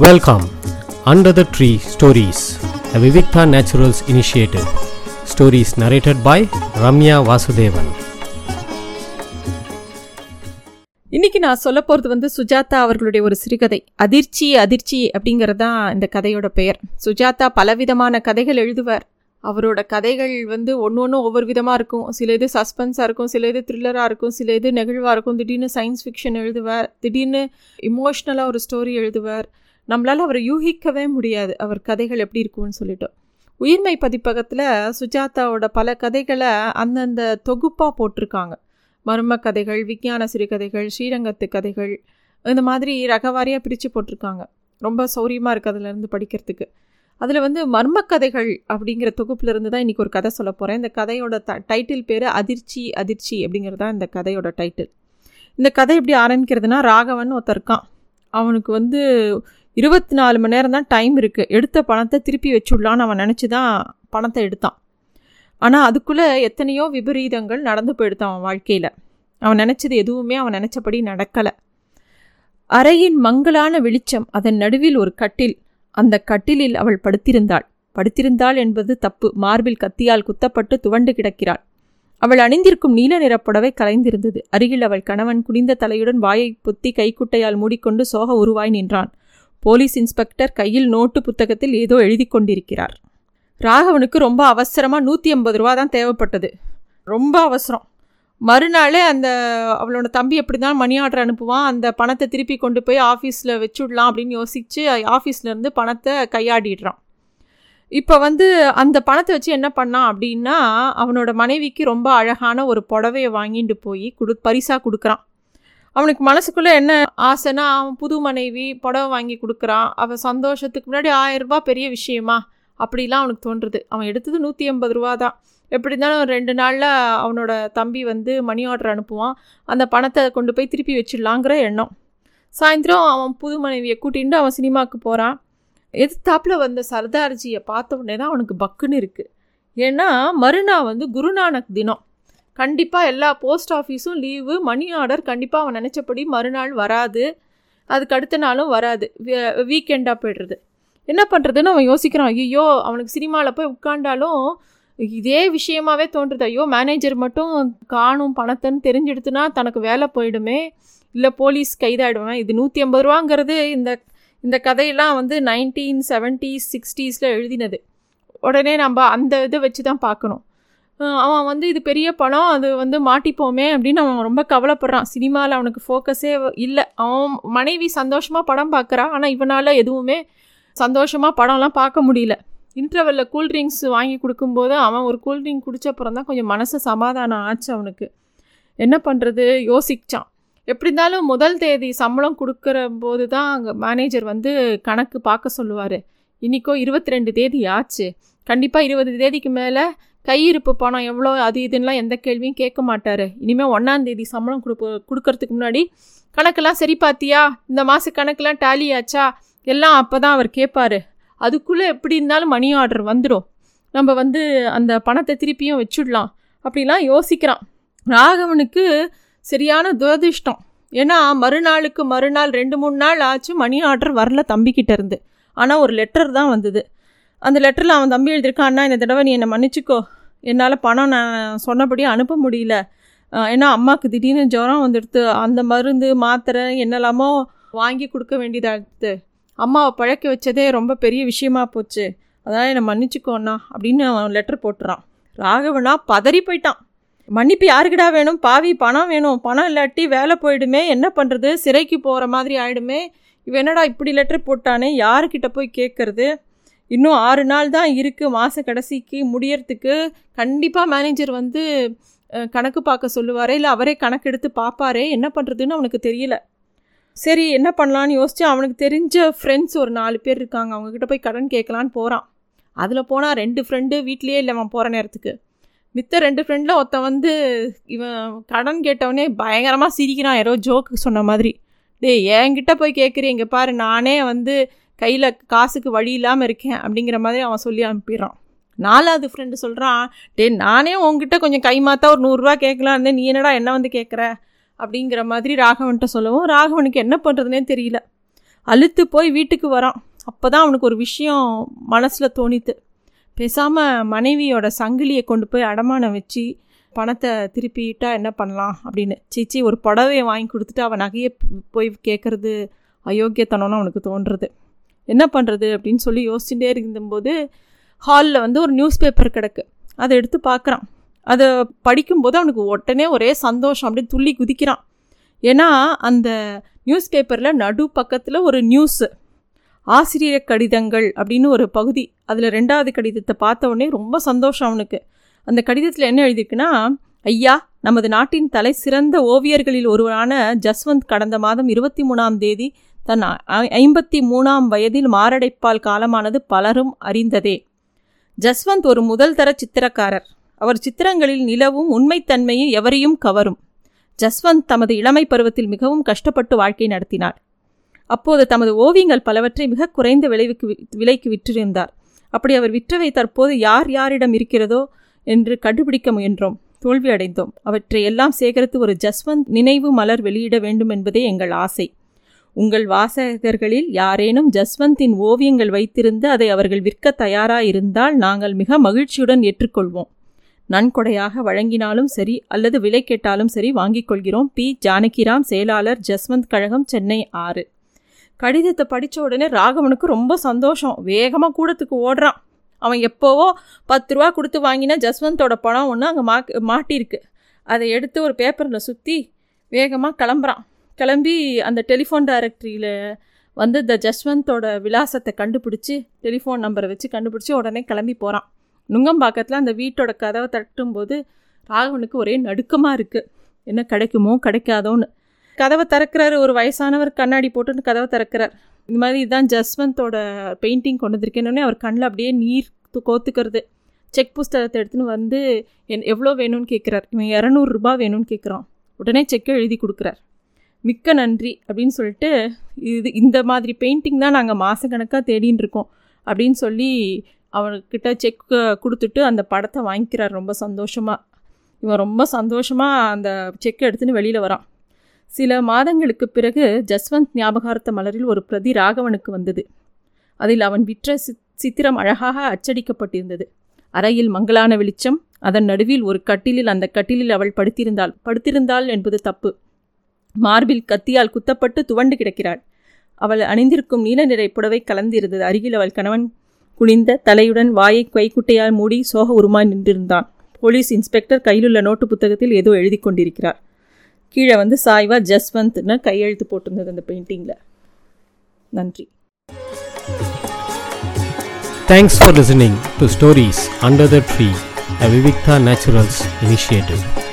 Welcome, Under the Tree Stories, a Vivikta Naturals initiative. Stories narrated by Ramya Vasudevan. இன்னைக்கு நான் சொல்ல போகிறது வந்து சுஜாதா அவர்களுடைய ஒரு சிறுகதை. அதிர்ச்சி அதிர்ச்சி அப்படிங்கிறது தான் இந்த கதையோட பெயர். சுஜாதா பலவிதமான கதைகள் எழுதுவார். அவரோட கதைகள் வந்து ஒன்று ஒன்று ஒவ்வொரு விதமாக இருக்கும். சில இது சஸ்பென்ஸாக இருக்கும் சில இது த்ரில்லராக இருக்கும் சில இது நெகிழ்வாக இருக்கும். திடீர்னு சயின்ஸ் ஃபிக்ஷன் எழுதுவார். திடீர்னு இமோஷ்னலாக ஒரு ஸ்டோரி எழுதுவார். நம்மளால் அவரை யூகிக்கவே முடியாது. அவர் கதைகள் எப்படி இருக்கும்னு சொல்லிட்டு. உயிர்மை பதிப்பகத்தில் சுஜாதாவோட பல கதைகளை அந்தந்த தொகுப்பாக போட்டிருக்காங்க. மர்ம கதைகள் விஞ்ஞான சிறுகதைகள் ஸ்ரீரங்கத்து கதைகள் இந்த மாதிரி ரகவாரியாக பிரித்து போட்டிருக்காங்க. ரொம்ப சௌரியமாக இருக்குது அதுலேருந்து படிக்கிறதுக்கு. அதில் வந்து மர்ம கதைகள் அப்படிங்கிற தொகுப்புலேருந்து தான் இன்றைக்கி ஒரு கதை சொல்ல போகிறேன் இந்த கதையோட த டைட்டில் பேர் அதிர்ச்சி அதிர்ச்சி அப்படிங்கிறது தான் இந்த கதையோட டைட்டில். இந்த கதை எப்படி ஆரம்பிக்கிறதுனா ராகவன் ஒருத்தர் இருக்கான். அவனுக்கு வந்து இருபத்தி நாலு மணி நேரம் தான் டைம் இருக்குது எடுத்த பணத்தை திருப்பி வச்சுடலான்னு அவன் நினச்சி தான் பணத்தை எடுத்தான். ஆனால் அதுக்குள்ளே எத்தனையோ விபரீதங்கள் நடந்து போயிடுத்தான் அவன் வாழ்க்கையில். அவன் நினச்சது எதுவுமே அவன் நினச்சபடி நடக்கலை. அறையின் மங்கலான வெளிச்சம் அதன் நடுவில் ஒரு கட்டில். அந்த கட்டிலில் அவள் படுத்திருந்தாள். படுத்திருந்தாள் என்பது தப்பு. மார்பில் கத்தியால் குத்தப்பட்டு துவண்டு கிடக்கிறாள். அவள் அணிந்திருக்கும் நீல நிறப்புடவை கலைந்திருந்தது. அருகில் அவள் கணவன் குனிந்த தலையுடன் வாயை பொத்தி கைக்குட்டையால் மூடிக்கொண்டு சோக உருவாய் நின்றான். போலீஸ் இன்ஸ்பெக்டர் கையில் நோட்டு புத்தகத்தில் ஏதோ எழுதி கொண்டிருக்கிறார். ராகவனுக்கு ரொம்ப அவசரமாக நூற்றி ஐம்பது ரூபா தான் தேவைப்பட்டது. ரொம்ப அவசரம். மறுநாளே அந்த அவளோட தம்பி எப்படி தான் மணி ஆர்டர் அனுப்புவான் அந்த பணத்தை திருப்பி கொண்டு போய் ஆஃபீஸில் வச்சுடலாம் அப்படின்னு யோசித்து ஆஃபீஸ்லேருந்து பணத்தை கையாடிடுறான். இப்போ வந்து அந்த பணத்தை வச்சு என்ன பண்ணான் அப்படின்னா அவனோட மனைவிக்கு ரொம்ப அழகான ஒரு புடவையை வாங்கிட்டு போய் கொடு பரிசாக கொடுக்குறான். அவனுக்கு மனசுக்குள்ளே என்ன ஆசைன்னா அவன் புது மனைவி புடவை வாங்கி கொடுக்குறான். அவன் சந்தோஷத்துக்கு முன்னாடி ஆயிரரூபா பெரிய விஷயமா? அப்படிலாம் அவனுக்கு தோன்றுறது அவன் எடுத்தது நூற்றி ஐம்பது ரூபா தான் எப்படி இருந்தாலும் ரெண்டு நாளில் அவனோட தம்பி வந்து மணி ஆர்டர் அனுப்புவான். அந்த பணத்தை கொண்டு போய் திருப்பி வச்சிடலாங்கிற எண்ணம். சாயந்தரம் அவன் புது மனைவியை கூட்டிகிட்டு அவன் சினிமாவுக்கு போகிறான் எதிர்த்தாப்பில் வந்த சர்தார்ஜியை பார்த்த உடனே தான் அவனுக்கு பக்குன்னு இருக்குது ஏன்னா மறுநாள் வந்து குருநானக் தினம். கண்டிப்பாக எல்லா போஸ்ட் ஆஃபீஸும் லீவு மணி ஆர்டர் கண்டிப்பாக அவன் நினச்சபடி மறுநாள் வராது. அதுக்கு அடுத்த நாளும் வராது. வீக்கெண்டாக போய்டுறது. என்ன பண்ணுறதுன்னு அவன் யோசிக்கிறான். ஐயோ அவனுக்கு சினிமாவில் போய் உட்காண்டாலும் இதே விஷயமாவே தோன்றுது. ஐயோ மேனேஜர் மட்டும் காணும் பணத்தைன்னு தெரிஞ்செடுத்துனா தனக்கு வேலை போயிடுமே. இல்லை போலீஸ் கைதாயிடுவேன். இது நூற்றி ஐம்பது ரூபாங்கிறது இந்த இந்த கதையெல்லாம் வந்து நைன்டீன் செவன்ட்டீஸ் சிக்ஸ்டீஸில் எழுதினது. உடனே நம்ம அந்த இதை வச்சு தான் பார்க்கணும். அவன் வந்து இது பெரிய படம் அது வந்து மாட்டிப்போமே அப்படின்னு அவன் ரொம்ப கவலைப்படுறான். சினிமாவில் அவனுக்கு ஃபோக்கஸே இல்லை. அவன் மனைவி சந்தோஷமாக படம் பார்க்குறான் ஆனால் இவனால் எதுவுமே சந்தோஷமாக படம்லாம் பார்க்க முடியல. இன்டர்வெல்லில் கூல்ட்ரிங்க்ஸ் வாங்கி கொடுக்கும்போது அவன் ஒரு கூல்ட்ரிங்க் குடித்தப்புறம் தான் கொஞ்சம் மனசு சமாதானம் ஆச்சு அவனுக்கு. என்ன பண்ணுறது யோசிச்சான். எப்படி இருந்தாலும் முதல் தேதி சம்பளம் கொடுக்குற போது தான் அங்கே மேனேஜர் வந்து கணக்கு பார்க்க சொல்லுவார். இன்றைக்கோ இருபத்தி ரெண்டு தேதி ஆச்சு. கண்டிப்பாக இருபது தேதிக்கு மேலே கையிருப்பு பணம் எவ்வளோ அது இதுன்னெலாம் எந்த கேள்வியும் கேட்க மாட்டார். இனிமேல் ஒன்றாந்தேதி சம்பளம் கொடுப்ப கொடுக்கறதுக்கு முன்னாடி கணக்கெல்லாம் சரி பார்த்தியா இந்த மாத கணக்கெல்லாம் டேலி ஆச்சா? எல்லாம் அப்போ தான் அவர் கேட்பார் அதுக்குள்ளே எப்படி இருந்தாலும் மணி ஆர்டர் வந்துடும் நம்ம வந்து அந்த பணத்தை திருப்பியும் வச்சுடலாம். அப்படிலாம் யோசிக்கிறான். ராகவனுக்கு சரியான துரதிர்ஷ்டம். ஏன்னா மறுநாளுக்கு மறுநாள் ரெண்டு மூணு நாள் ஆச்சு மணி ஆர்டர் வரல தம்பிக்கிட்ட இருந்து. ஆனால் ஒரு லெட்டர் தான் வந்தது. அந்த லெட்டரில் அவன் தம்பி எழுதியிருக்கான் அண்ணா இந்த தடவை நீ என்னை மன்னிச்சிக்கோ. என்னால் பணம் நான் சொன்னபடி அனுப்ப முடியல. ஏன்னா அம்மாவுக்கு திடீர்னு ஜுரம் வந்துடுத்து. அந்த மருந்து மாத்திரை என்னெல்லாமோ வாங்கி கொடுக்க வேண்டியதாகிடுது அம்மாவை பழக்க வச்சதே ரொம்ப பெரிய விஷயமா போச்சு. அதனால் என்னை மன்னிச்சிக்கோண்ணா அப்படின்னு அவன் லெட்டர் போட்டுறான். ராகவனா பதறி போயிட்டான். மன்னிப்பு யாருக்கிடா வேணும்? பாவி பணம் வேணும். பணம் இல்லாட்டி வேலை போயிடுமே. என்ன பண்ணுறது சிறைக்கு போகிற மாதிரி ஆகிடுமே இவன் என்னடா இப்படி லெட்டர் போட்டானே? யாருக்கிட்ட போய் கேட்குறது? இன்னும் ஆறு நாள் தான் இருக்குது மாத கடைசிக்கு முடியறதுக்கு கண்டிப்பாக மேனேஜர் வந்து கணக்கு பார்க்க சொல்லுவார் இல்லை அவரே கணக்கு எடுத்து பார்ப்பாரே என்ன பண்ணுறதுன்னு அவனுக்கு தெரியல. சரி என்ன பண்ணலான்னு யோசிச்சு அவனுக்கு தெரிஞ்ச ஃப்ரெண்ட்ஸ் ஒரு நாலு பேர் இருக்காங்க. அவங்கக்கிட்ட போய் கடன் கேட்கலான்னு போகிறான் அதில் போனால் ரெண்டு ஃப்ரெண்டு வீட்லேயே இல்லை அவன் போகிற நேரத்துக்கு. மித்த ரெண்டு ஃப்ரெண்டில் ஒருத்தன் வந்து இவன் கடன் கேட்டவனே பயங்கரமாக சிரிக்கிறான். யாரோ ஜோக்கு சொன்ன மாதிரி. டே என்கிட்ட போய் கேட்குறீங்க பாரு. நானே வந்து கையில் காசுக்கு வழி இல்லாமல் இருக்கேன் அப்படிங்கிற மாதிரி அவன் சொல்லி அனுப்பிடுறான். நாலாவது ஃப்ரெண்டு சொல்கிறான் டே நானே உங்ககிட்ட கொஞ்சம் கை மாற்றா ஒரு நூறுரூவா கேட்கலாம் இருந்தேன். நீ என்னடா என்ன வந்து கேட்குற அப்படிங்கிற மாதிரி ராகவன்கிட்ட சொல்லவும் ராகவனுக்கு என்ன பண்ணுறதுனே தெரியல. அழுத்து போய் வீட்டுக்கு வரான். அப்போ தான் அவனுக்கு ஒரு விஷயம் மனசில் தோணித்து. பேசாமல் மனைவியோட சங்கிலியை கொண்டு போய் அடமானம் வச்சு பணத்தை திருப்பிட்டா என்ன பண்ணலாம் அப்படின்னு. சீச்சி ஒரு புடவையை வாங்கி கொடுத்துட்டு அவன் நகையை போய் கேட்குறது அயோக்கியத்தனம்னு அவனுக்கு தோன்றுறது. என்ன பண்ணுறது அப்படின்னு சொல்லி யோசிச்சுட்டே இருக்கும்போது ஹாலில் வந்து ஒரு நியூஸ் பேப்பர் கிடக்கு. அதை எடுத்து பார்க்குறான். அதை படிக்கும்போது அவனுக்கு உடனே ஒரே சந்தோஷம். அப்படியே துள்ளி குதிக்கிறான். ஏன்னா அந்த நியூஸ் பேப்பரில் நடு பக்கத்தில் ஒரு நியூஸு ஆசிரியர் கடிதங்கள் அப்படின்னு ஒரு பகுதி. அதில் ரெண்டாவது கடிதத்தை பார்த்த உடனே ரொம்ப சந்தோஷம் அவனுக்கு. அந்த கடிதத்தில் என்ன எழுதியிருக்குன்னா ஐயா நமது நாட்டின் தலை சிறந்த ஓவியர்களில் ஒருவரான ஜஸ்வந்த் கடந்த மாதம் இருபத்தி மூணாம் தேதி தன் ஐம்பத்தி மூணாம் வயதில் மாரடைப்பால் காலமானது பலரும் அறிந்ததே. ஜஸ்வந்த் ஒரு முதல் தர சித்திரக்காரர். அவர் சித்திரங்களில் நிலவும் உண்மைத்தன்மையை எவரையும் கவரும். ஜஸ்வந்த் தமது இளமை பருவத்தில் மிகவும் கஷ்டப்பட்டு வாழ்க்கை நடத்தினார். அப்போது தமது ஓவியங்கள் பலவற்றை மிக குறைந்த விளைவுக்கு விலைக்கு விற்றிருந்தார். அப்படி அவர் விற்றவை தற்போது யார் யாரிடம் இருக்கிறதோ என்று கண்டுபிடிக்க முயன்றோம். தோல்வி அடைந்தோம் அவற்றை எல்லாம் சேகரித்து ஒரு ஜஸ்வந்த் நினைவு மலர் வெளியிட வேண்டும் என்பதே எங்கள் ஆசை. உங்கள் வாசகர்களில் யாரேனும் ஜஸ்வந்தின் ஓவியங்கள் வைத்திருந்து அதை அவர்கள் விற்க தயாராயிருந்தால் நாங்கள் மிக மகிழ்ச்சியுடன் ஏற்றுக்கொள்வோம். நன்கொடையாக வழங்கினாலும் சரி அல்லது விலை கேட்டாலும் சரி வாங்கிக் கொள்கிறோம். பி. ஜானகிராம் செயலாளர் ஜஸ்வந்த் கழகம் சென்னை ஆறு. கடிதத்தை படித்த உடனே ராகவனுக்கு ரொம்ப சந்தோஷம். வேகமாக கூடத்துக்கு ஓடுறான். அவன் எப்போவோ பத்து ரூபா கொடுத்து வாங்கினா ஜஸ்வந்தோட பணம் ஒன்று அங்கே மா மாட்டியிருக்கு. அதை எடுத்து ஒரு பேப்பரில் சுற்றி வேகமாக கிளம்புறான். கிளம்பி அந்த டெலிஃபோன் டைரக்டரியில் வந்து இந்த ஜஸ்வந்தோட விலாசத்தை கண்டுபிடிச்சி டெலிஃபோன் நம்பரை வச்சு கண்டுபிடிச்சி உடனே கிளம்பி போகிறான் நுங்கம்பாக்கத்தில் அந்த வீட்டோட கதவை தட்டும்போது ராகவனுக்கு ஒரே நடுக்கமாக இருக்குது என்ன கிடைக்குமோ கிடைக்காதோன்னு. கதவை திறக்கிறாரு ஒரு வயசானவர் கண்ணாடி போட்டுன்னு கதவை திறக்கிறார். இந்த மாதிரி இதுதான் ஜஸ்வந்தோட பெயிண்டிங் கொண்டு வந்திருக்கேன்னொடனே அவர் கண்ணில் அப்படியே நீர் கோத்துக்கிறது. செக் புஸ்தகத்தை எடுத்துன்னு வந்து என் எவ்வளோ வேணும்னு கேட்குறார் இவன் இரநூறுபா வேணும்னு கேட்குறான் உடனே செக்கை எழுதி கொடுக்குறார். மிக்க நன்றி அப்படின்னு சொல்லிட்டு இது இந்த மாதிரி பெயிண்டிங் தான் நாங்கள் மாதக்கணக்காக தேடின்னு இருக்கோம் அப்படின்னு சொல்லி அவர்கிட்ட செக் கொடுத்துட்டு அந்த படத்தை வாங்கிக்கிறார் ரொம்ப சந்தோஷமாக இவன் ரொம்ப சந்தோஷமாக அந்த செக் எடுத்துன்னு வெளியில் வரான். சில மாதங்களுக்கு பிறகு ஜஸ்வந்த் ஞாபகார்த்த மலரில் ஒரு பிரதி ராகவனுக்கு வந்தது. அதில் அவன் விற்ற சித்திரம் அழகாக அச்சடிக்கப்பட்டிருந்தது. அறையில் மங்களான வெளிச்சம் அதன் நடுவில் ஒரு கட்டிலில் அந்த கட்டிலில் அவள் படுத்திருந்தாள் படுத்திருந்தாள் என்பது தப்பு. மார்பில் கத்தியால் குத்தப்பட்டு துவண்டு கிடக்கிறாள். அவள் அணிந்திருக்கும் நீல நிறை புடவை கலந்திருந்தது. அருகில் அவள் கணவன் குனிந்த தலையுடன் வாயை கைக்குட்டையால் மூடி சோக உருமாய் நின்றிருந்தான். போலீஸ் இன்ஸ்பெக்டர் கையிலுள்ள நோட்டு புத்தகத்தில் ஏதோ எழுதி கொண்டிருக்கிறார். கீழே வந்து சாய்வா ஜஸ்வந்த்னு கையெழுத்து போட்டிருந்தது அந்த பெயிண்டிங்கில். நன்றி. Thanks for listening to stories under the tree a naturals Naturals initiative.